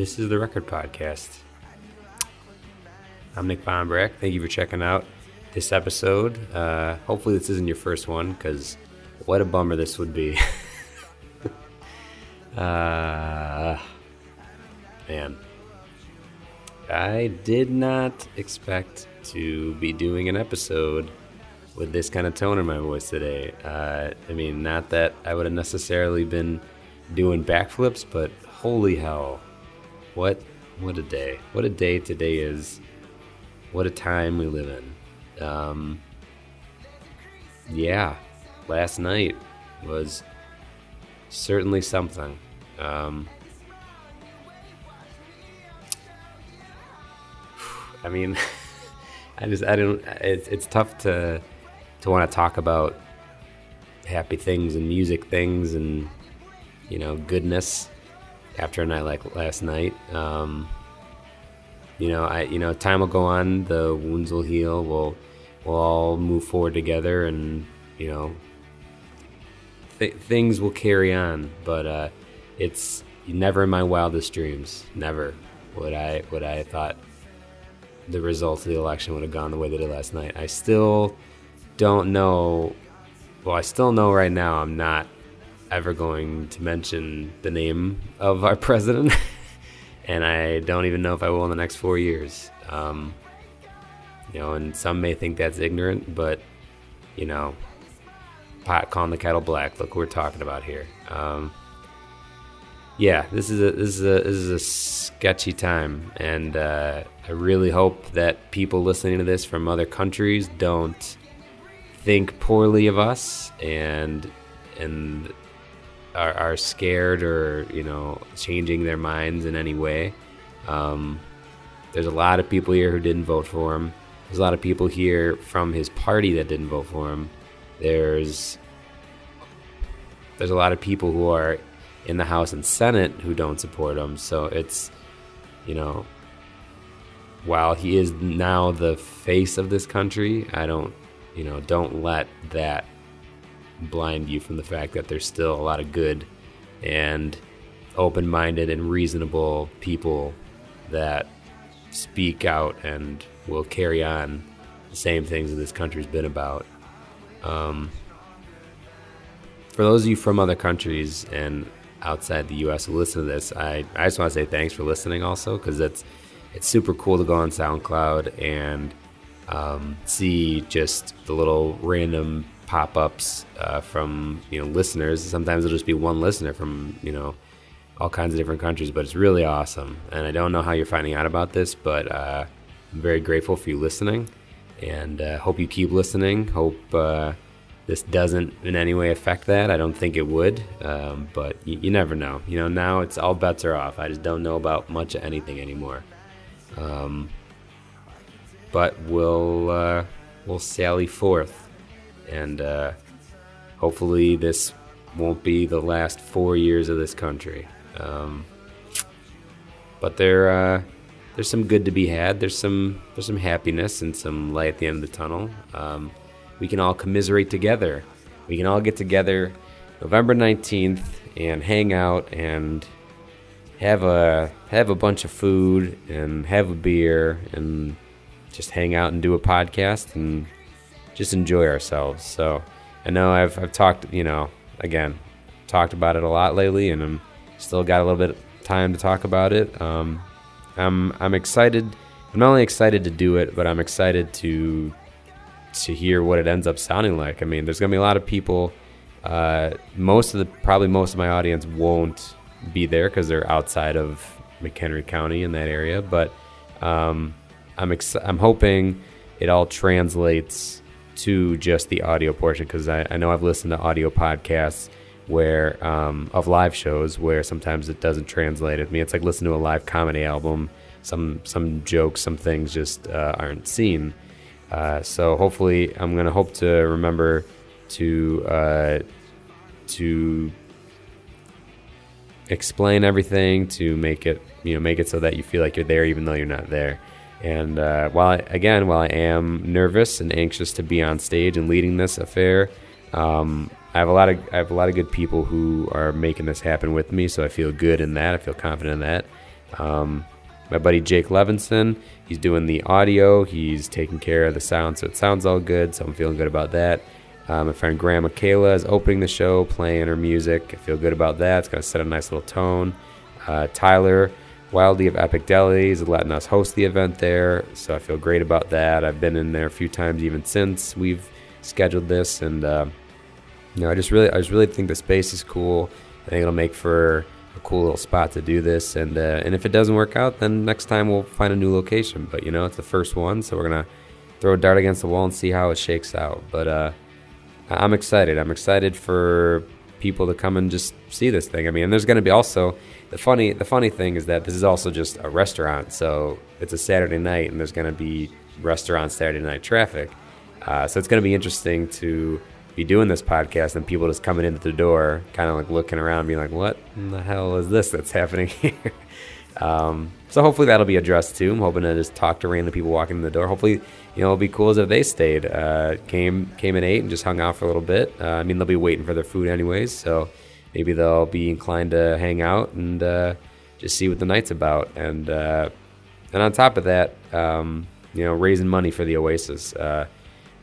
This is the Record Podcast. I'm Nick Bombrack. Thank you for checking out this episode. Uh, hopefully, this isn't your first one because what a bummer this would be. uh, man, I did not expect to be doing an episode with this kind of tone in my voice today. Uh, I mean, not that I would have necessarily been doing backflips, but holy hell, what what a day! What a day today is! What a time we live in. Um, yeah, last night was certainly something. Um, I mean, I just I don't. It's it's tough to to want to talk about happy things and music things and you know goodness after a night like last night. Um, you know, I you know time will go on, the wounds will heal. We'll we'll all move forward together, and you know th- things will carry on. But uh, it's never in my wildest dreams, never would I would I thought the results of the election would have gone the way they did last night. I still don't know. Well, I still know right now I'm not ever going to mention the name of our president, and I don't even know if I will in the next four years. Um, you know, and some may think that's ignorant, but you know, pot calling the kettle black. Look we're talking about here. Um, yeah, this is a this is a this is a sketchy time, and uh, I really hope that people listening to this from other countries don't think poorly of us and and are, are scared or you know changing their minds in any way. Um, there's a lot of people here who didn't vote for him. There's a lot of people here from his party that didn't vote for him. There's there's a lot of people who are in the House and Senate who don't support him. So it's you know while he is now the face of this country, I don't you know don't let that blind you from the fact that there's still a lot of good and open minded and reasonable people that speak out and will carry on the same things that this country's been about. Um, for those of you from other countries and outside the U.S. who listen to this, I, I just want to say thanks for listening also because it's it's super cool to go on SoundCloud and um, see just the little random pop-ups uh, from you know listeners. Sometimes it'll just be one listener from you know all kinds of different countries, but it's really awesome. And I don't know how you're finding out about this, but uh, I'm very grateful for you listening, and uh, hope you keep listening. Hope uh, this doesn't in any way affect that. I don't think it would, um, but you, you, never know. You know, now it's all bets are off. I just don't know about much of anything anymore. Um, but we'll uh, we'll sally forth and uh, hopefully this won't be the last four years of this country. Um, but there, uh, there's some good to be had. There's some there's some happiness and some light at the end of the tunnel. Um, we can all commiserate together. We can all get together November 19th and hang out and have a have a bunch of food and have a beer and just hang out and do a podcast and just enjoy ourselves. So I know I've, I've talked, you know, again, talked about it a lot lately, and I'm still got a little bit of time to talk about it. Um, I'm I'm excited. I'm not only excited to do it, but I'm excited to to hear what it ends up sounding like. I mean, there's gonna be a lot of people. Uh, most of the probably most of my audience won't be there because they're outside of McHenry County in that area. But um, I'm ex- I'm hoping it all translates to just the audio portion because I, I, know I've listened to audio podcasts where um, of live shows where sometimes it doesn't translate. I mean, it's like listening to a live comedy album. Some some jokes, some things just uh, aren't seen. Uh, so hopefully, I'm gonna hope to remember to uh, to explain everything to make it you know make it so that you feel like you're there even though you're not there. And uh, while I, again, while I am nervous and anxious to be on stage and leading this affair, um, I have a lot of I have a lot of good people who are making this happen with me. So I feel good in that. I feel confident in that. Um, my buddy Jake Levinson, he's doing the audio. He's taking care of the sound, so it sounds all good. So I'm feeling good about that. Uh, my friend Grammaw Michaela is opening the show, playing her music. I feel good about that. It's going to set a nice little tone. Uh, Tyler Wildly of Epic Deli is letting us host the event there, so I feel great about that. I've been in there a few times even since we've scheduled this, and uh, you know, I just really, I just really think the space is cool. I think it'll make for a cool little spot to do this, and uh, and if it doesn't work out, then next time we'll find a new location. But you know, it's the first one, so we're gonna throw a dart against the wall and see how it shakes out. But uh, I'm excited. I'm excited for people to come and just see this thing. I mean, there's going to be also the funny the funny thing is that this is also just a restaurant, so it's a Saturday night, and there's going to be restaurant Saturday night traffic. Uh, so it's going to be interesting to be doing this podcast and people just coming into the door, kind of like looking around, being like, "What in the hell is this that's happening here?" um, so hopefully that'll be addressed too. I'm hoping to just talk to random people walking in the door. Hopefully, you know, it'll be cool as if they stayed, uh, came came at eight and just hung out for a little bit. Uh, I mean, they'll be waiting for their food anyways, so maybe they'll be inclined to hang out and uh, just see what the night's about. And uh, and on top of that, um, you know, raising money for the Oasis, uh,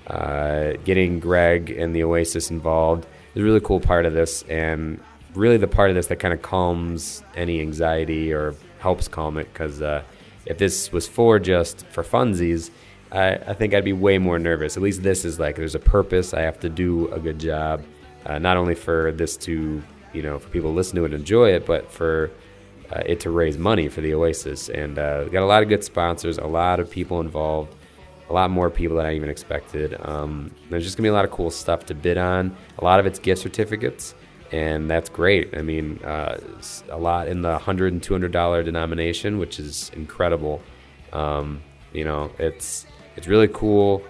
uh, getting Greg and the Oasis involved is a really cool part of this, and really the part of this that kind of calms any anxiety or helps calm it. Because uh, if this was for just for funsies. I, I think I'd be way more nervous. At least this is like there's a purpose. I have to do a good job, uh, not only for this to you know, for people to listen to it and enjoy it, but for uh, it to raise money for the Oasis. And uh, got a lot of good sponsors, a lot of people involved, a lot more people than I even expected. Um, there's just gonna be a lot of cool stuff to bid on. A lot of it's gift certificates, and that's great. I mean, uh, a lot in the hundred and two hundred dollar denomination, which is incredible. Um, you know, it's it's really cool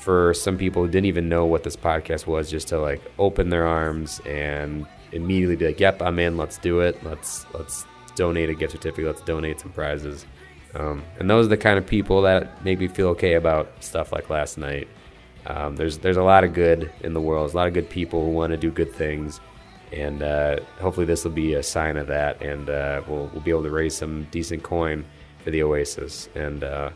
for some people who didn't even know what this podcast was, just to like open their arms and immediately be like, "Yep, I'm in. Let's do it. Let's let's donate a gift certificate. Let's donate some prizes." Um, and those are the kind of people that make me feel okay about stuff like last night. Um, there's there's a lot of good in the world. There's a lot of good people who want to do good things, and uh, hopefully this will be a sign of that. And uh, we'll we'll be able to raise some decent coin for the Oasis. And uh,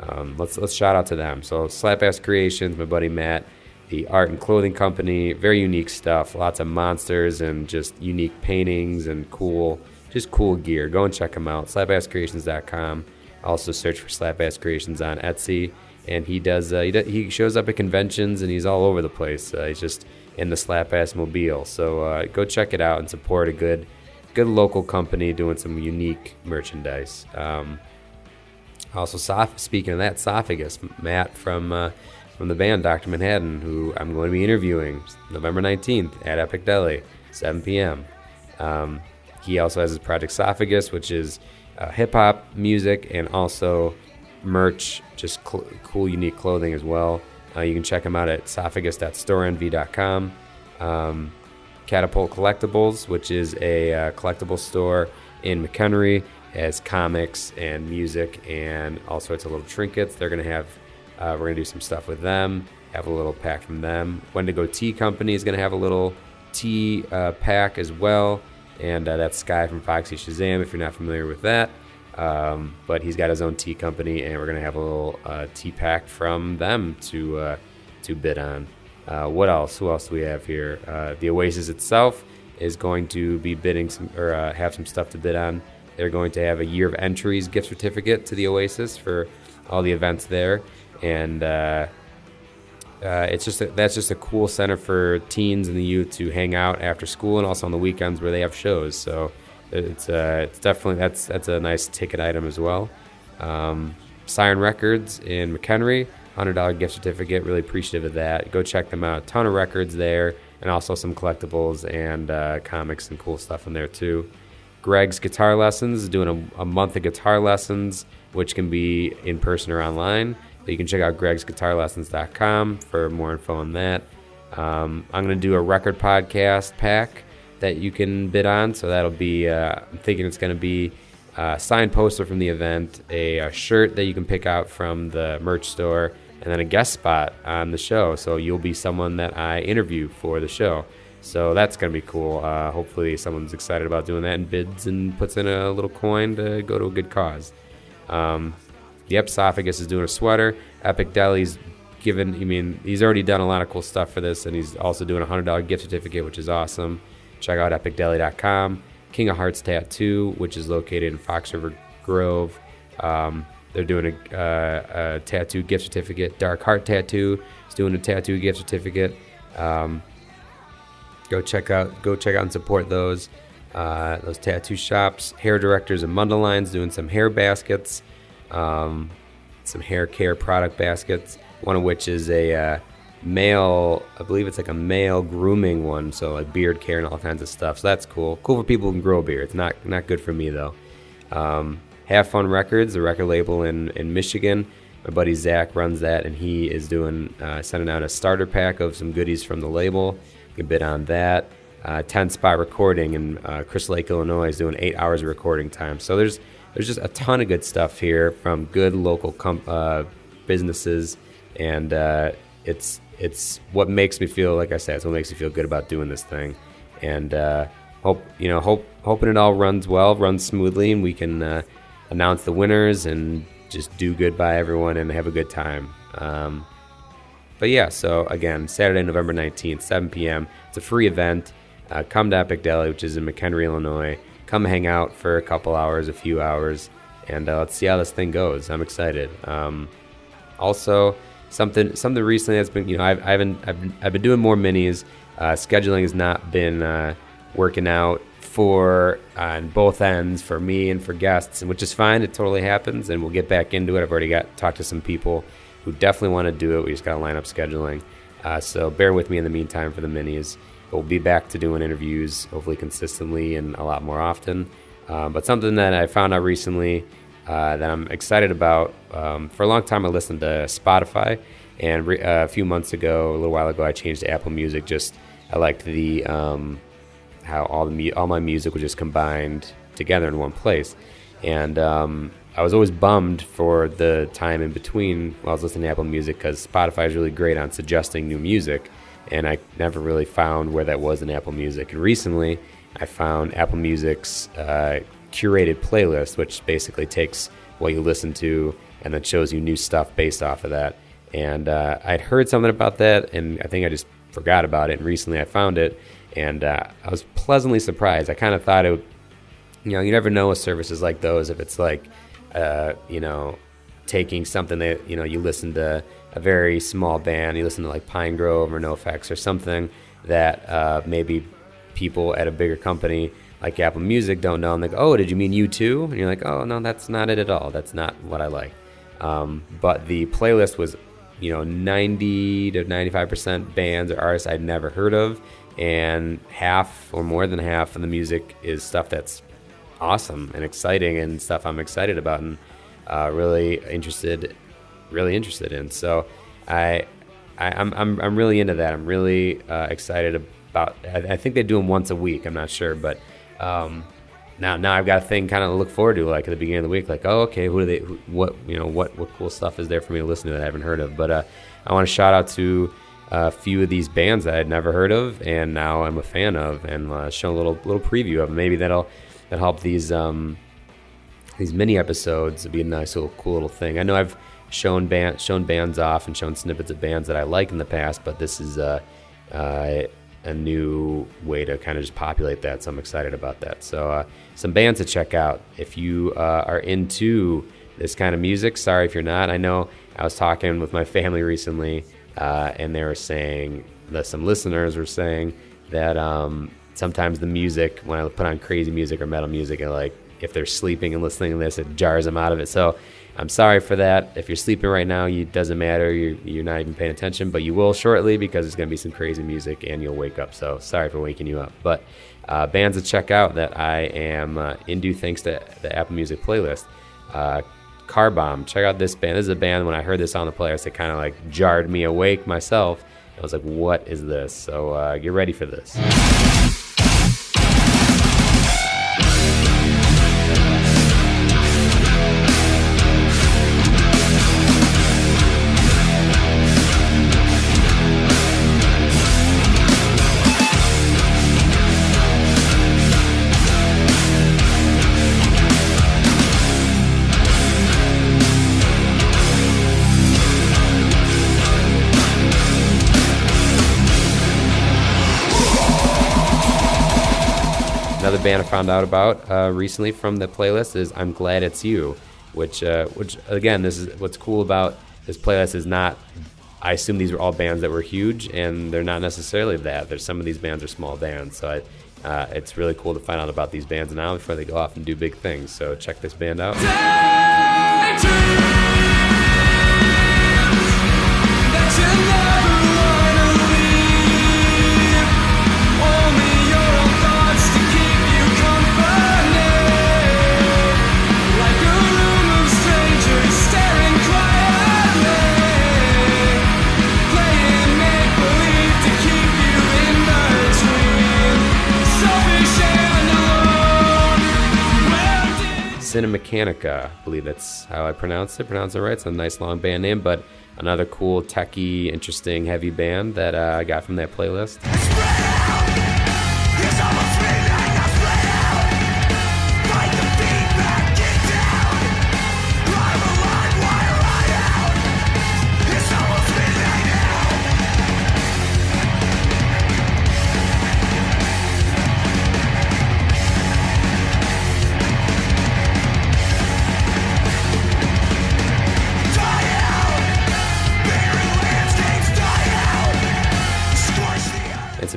um, let's let's shout out to them. So Slap Creations, my buddy Matt the art and clothing company. Very unique stuff. Lots of monsters and just unique paintings and cool, just cool gear. Go and check them out. SlapAssCreations.com. Also search for Slap Creations on Etsy. And he does, uh, he, does, he shows up at conventions and he's all over the place. Uh, he's just in the Slap Ass Mobile. So uh, go check it out and support a good, good local company doing some unique merchandise. Um, also, speaking of that, Sophagus, Matt from uh, from the band Dr. Manhattan, who I'm going to be interviewing November 19th at Epic Deli, 7 p.m. Um, he also has his project Sophagus, which is uh, hip hop music and also merch, just cl- cool, unique clothing as well. Uh, you can check him out at sophagus.storenvy.com. Um, Catapult Collectibles, which is a uh, collectible store in McHenry, has comics and music and all sorts of little trinkets. They're going to have uh, we're gonna do some stuff with them. Have a little pack from them. Wendigo Tea Company is gonna have a little tea uh, pack as well, and uh, that's Sky from Foxy Shazam. If you're not familiar with that, um, but he's got his own tea company, and we're gonna have a little uh, tea pack from them to uh, to bid on. Uh, what else? Who else do we have here? the Oasis itself is going to be bidding some or have some stuff to bid on. They're going to have a year of entries gift certificate to the Oasis for all the events there and uh, uh, it's just a, that's just a cool center for teens and the youth to hang out after school and also on the weekends where they have shows. So it's uh, it's definitely that's that's a nice ticket item as well. Um, Siren Records in McHenry, hundred dollar gift certificate. Really appreciative of that. Go check them out. A ton of records there, and also some collectibles and uh, comics and cool stuff in there too. Greg's Guitar Lessons doing a, a month of guitar lessons, which can be in person or online. You can check out gregsguitarlessons.com for more info on that. Um, I'm going to do a record podcast pack that you can bid on. So that'll be, uh, I'm thinking it's going to be a signed poster from the event, a, a, shirt that you can pick out from the merch store, and then a guest spot on the show. So you'll be someone that I interview for the show. So that's gonna be cool. Uh, hopefully, someone's excited about doing that and bids and puts in a little coin to go to a good cause. Um, the Esophagus is doing a sweater. Epic Deli's given. I mean, he's already done a lot of cool stuff for this, and he's also doing a hundred dollar gift certificate, which is awesome. Check out epicdeli.com. King of Hearts Tattoo, which is located in Fox River Grove. Um, they're doing a, uh, a, tattoo gift certificate. Dark Heart Tattoo is doing a tattoo gift certificate. Um, go check out go check out and support those uh, those tattoo shops. Hair directors and Mundeleins doing some hair baskets, um, some hair care product baskets. One of which is a uh, male, I believe it's like a male grooming one, so like beard care and all kinds of stuff. So that's cool. Cool for people who can grow a beard. It's not not good for me though. Um, Have Fun Records, the record label in in Michigan. My buddy Zach runs that, and he is doing uh, sending out a starter pack of some goodies from the label. You can bid on that. Uh, 10 spot recording in uh, Crystal Lake, Illinois is doing eight hours of recording time. So there's there's just a ton of good stuff here from good local com- uh, businesses, and uh, it's it's what makes me feel like I said, it's what makes me feel good about doing this thing, and uh, hope you know hope hoping it all runs well, runs smoothly, and we can uh, announce the winners and just do good by everyone and have a good time. Um, but yeah, so again, Saturday, November 19th, 7 p.m. It's a free event. Uh, come to Epic Deli, which is in McHenry, Illinois. Come hang out for a couple hours, a few hours, and uh, let's see how this thing goes. I'm excited. Um, also, something something recently that's been you know I've, I haven't I've, I've been doing more minis. Uh, scheduling has not been uh, working out for on both ends for me and for guests, and which is fine. It totally happens, and we'll get back into it. I've already got talked to some people who definitely want to do it. We just got to line up scheduling. Uh, so bear with me in the meantime for the minis. We'll be back to doing interviews, hopefully consistently and a lot more often. Um, but something that I found out recently uh, that I'm excited about. Um, for a long time, I listened to Spotify, and re- uh, a few months ago, a little while ago, I changed to Apple Music. Just I liked the um, how all the mu- all my music was just combined together in one place, and um, I was always bummed for the time in between while I was listening to Apple Music because Spotify is really great on suggesting new music, and I never really found where that was in Apple Music. And recently, I found Apple Music's uh, curated playlist, which basically takes what you listen to and then shows you new stuff based off of that. And uh, I'd heard something about that, and I think I just forgot about it. And recently, I found it, and uh, I was pleasantly surprised. I kind of thought it, would, you know, you never know with services like those if it's like, uh, you know, taking something that you know you listen to a very small band, you listen to like Pinegrove or NoFX or something that uh, maybe people at a bigger company like Apple Music don't know. And they go, oh, did you mean U2? And you're like, oh, no, that's not it at all. That's not what I like. Um, but the playlist was, you know, 90 to 95% bands or artists I'd never heard of. And half or more than half of the music is stuff that's awesome and exciting and stuff I'm excited about and uh, really interested, really interested in. So I, I am I'm, I'm, I'm really into that. I'm really uh, excited about. I, I think they do them once a week. I'm not sure, but um, now, now I've got a thing kind of look forward to, like at the beginning of the week, like, oh, okay, who do they, who, what, you know, what, what cool stuff is there for me to listen to that I haven't heard of? But uh, I want to shout out to a few of these bands that I'd never heard of, and now I'm a fan of, and uh, show a little little preview of them. Maybe that'll that help these um, these mini episodes would be a nice little cool little thing. I know I've shown band shown bands off and shown snippets of bands that I like in the past, but this is uh, uh, a new way to kind of just populate that. So I'm excited about that. So uh, some bands to check out if you uh, are into this kind of music. Sorry if you're not. I know I was talking with my family recently, uh, and they were saying that some listeners were saying that um, sometimes the music when I put on crazy music or metal music, and like if they're sleeping and listening to this, it jars them out of it. So I'm sorry for that. If you're sleeping right now, it doesn't matter. You're, you're not even paying attention, but you will shortly because it's going to be some crazy music and you'll wake up. So sorry for waking you up. But uh, bands to check out that I am uh, into thanks to the Apple Music playlist. Uh, Car Bomb. Check out this band. This is a band when I heard this on the playlist, it kind of like jarred me awake myself. I was like, what is this? So uh, get ready for this. Band I found out about uh, recently from the playlist is "I'm Glad It's You," which, uh, which again, this is what's cool about this playlist is not. I assume these were all bands that were huge, and they're not necessarily that. There's some of these bands are small bands, so I, uh, it's really cool to find out about these bands now before they go off and do big things. So check this band out. Cinemechanica, I believe that's how I pronounce it. Pronounce it right. It's a nice long band name, but another cool, techy, interesting, heavy band that uh, I got from that playlist.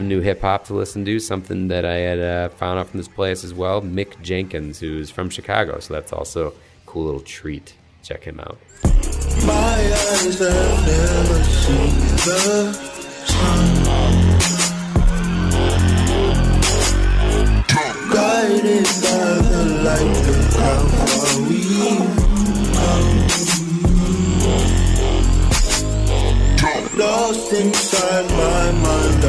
Some new hip hop to listen to, something that I had uh, found out from this place as well. Mick Jenkins, who's from Chicago, so that's also a cool little treat. Check him out. Lost inside my mind,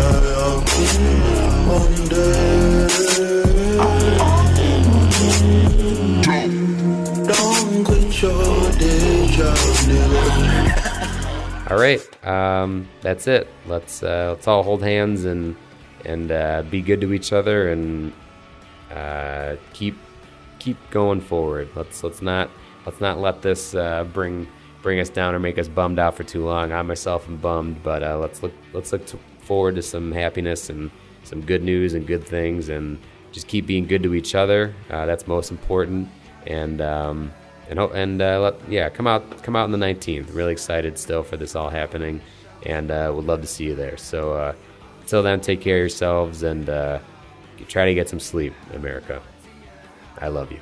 all right, um, that's it. Let's uh, let's all hold hands and and uh, be good to each other and uh, keep keep going forward. Let's let's not let's not let this uh, bring bring us down or make us bummed out for too long. I myself am bummed, but uh, let's look let's look to, forward to some happiness and some good news and good things, and just keep being good to each other. Uh, that's most important. And um, and and uh, let, yeah, come out come out on the 19th. Really excited still for this all happening, and uh, would love to see you there. So uh, until then, take care of yourselves and uh, try to get some sleep, America. I love you.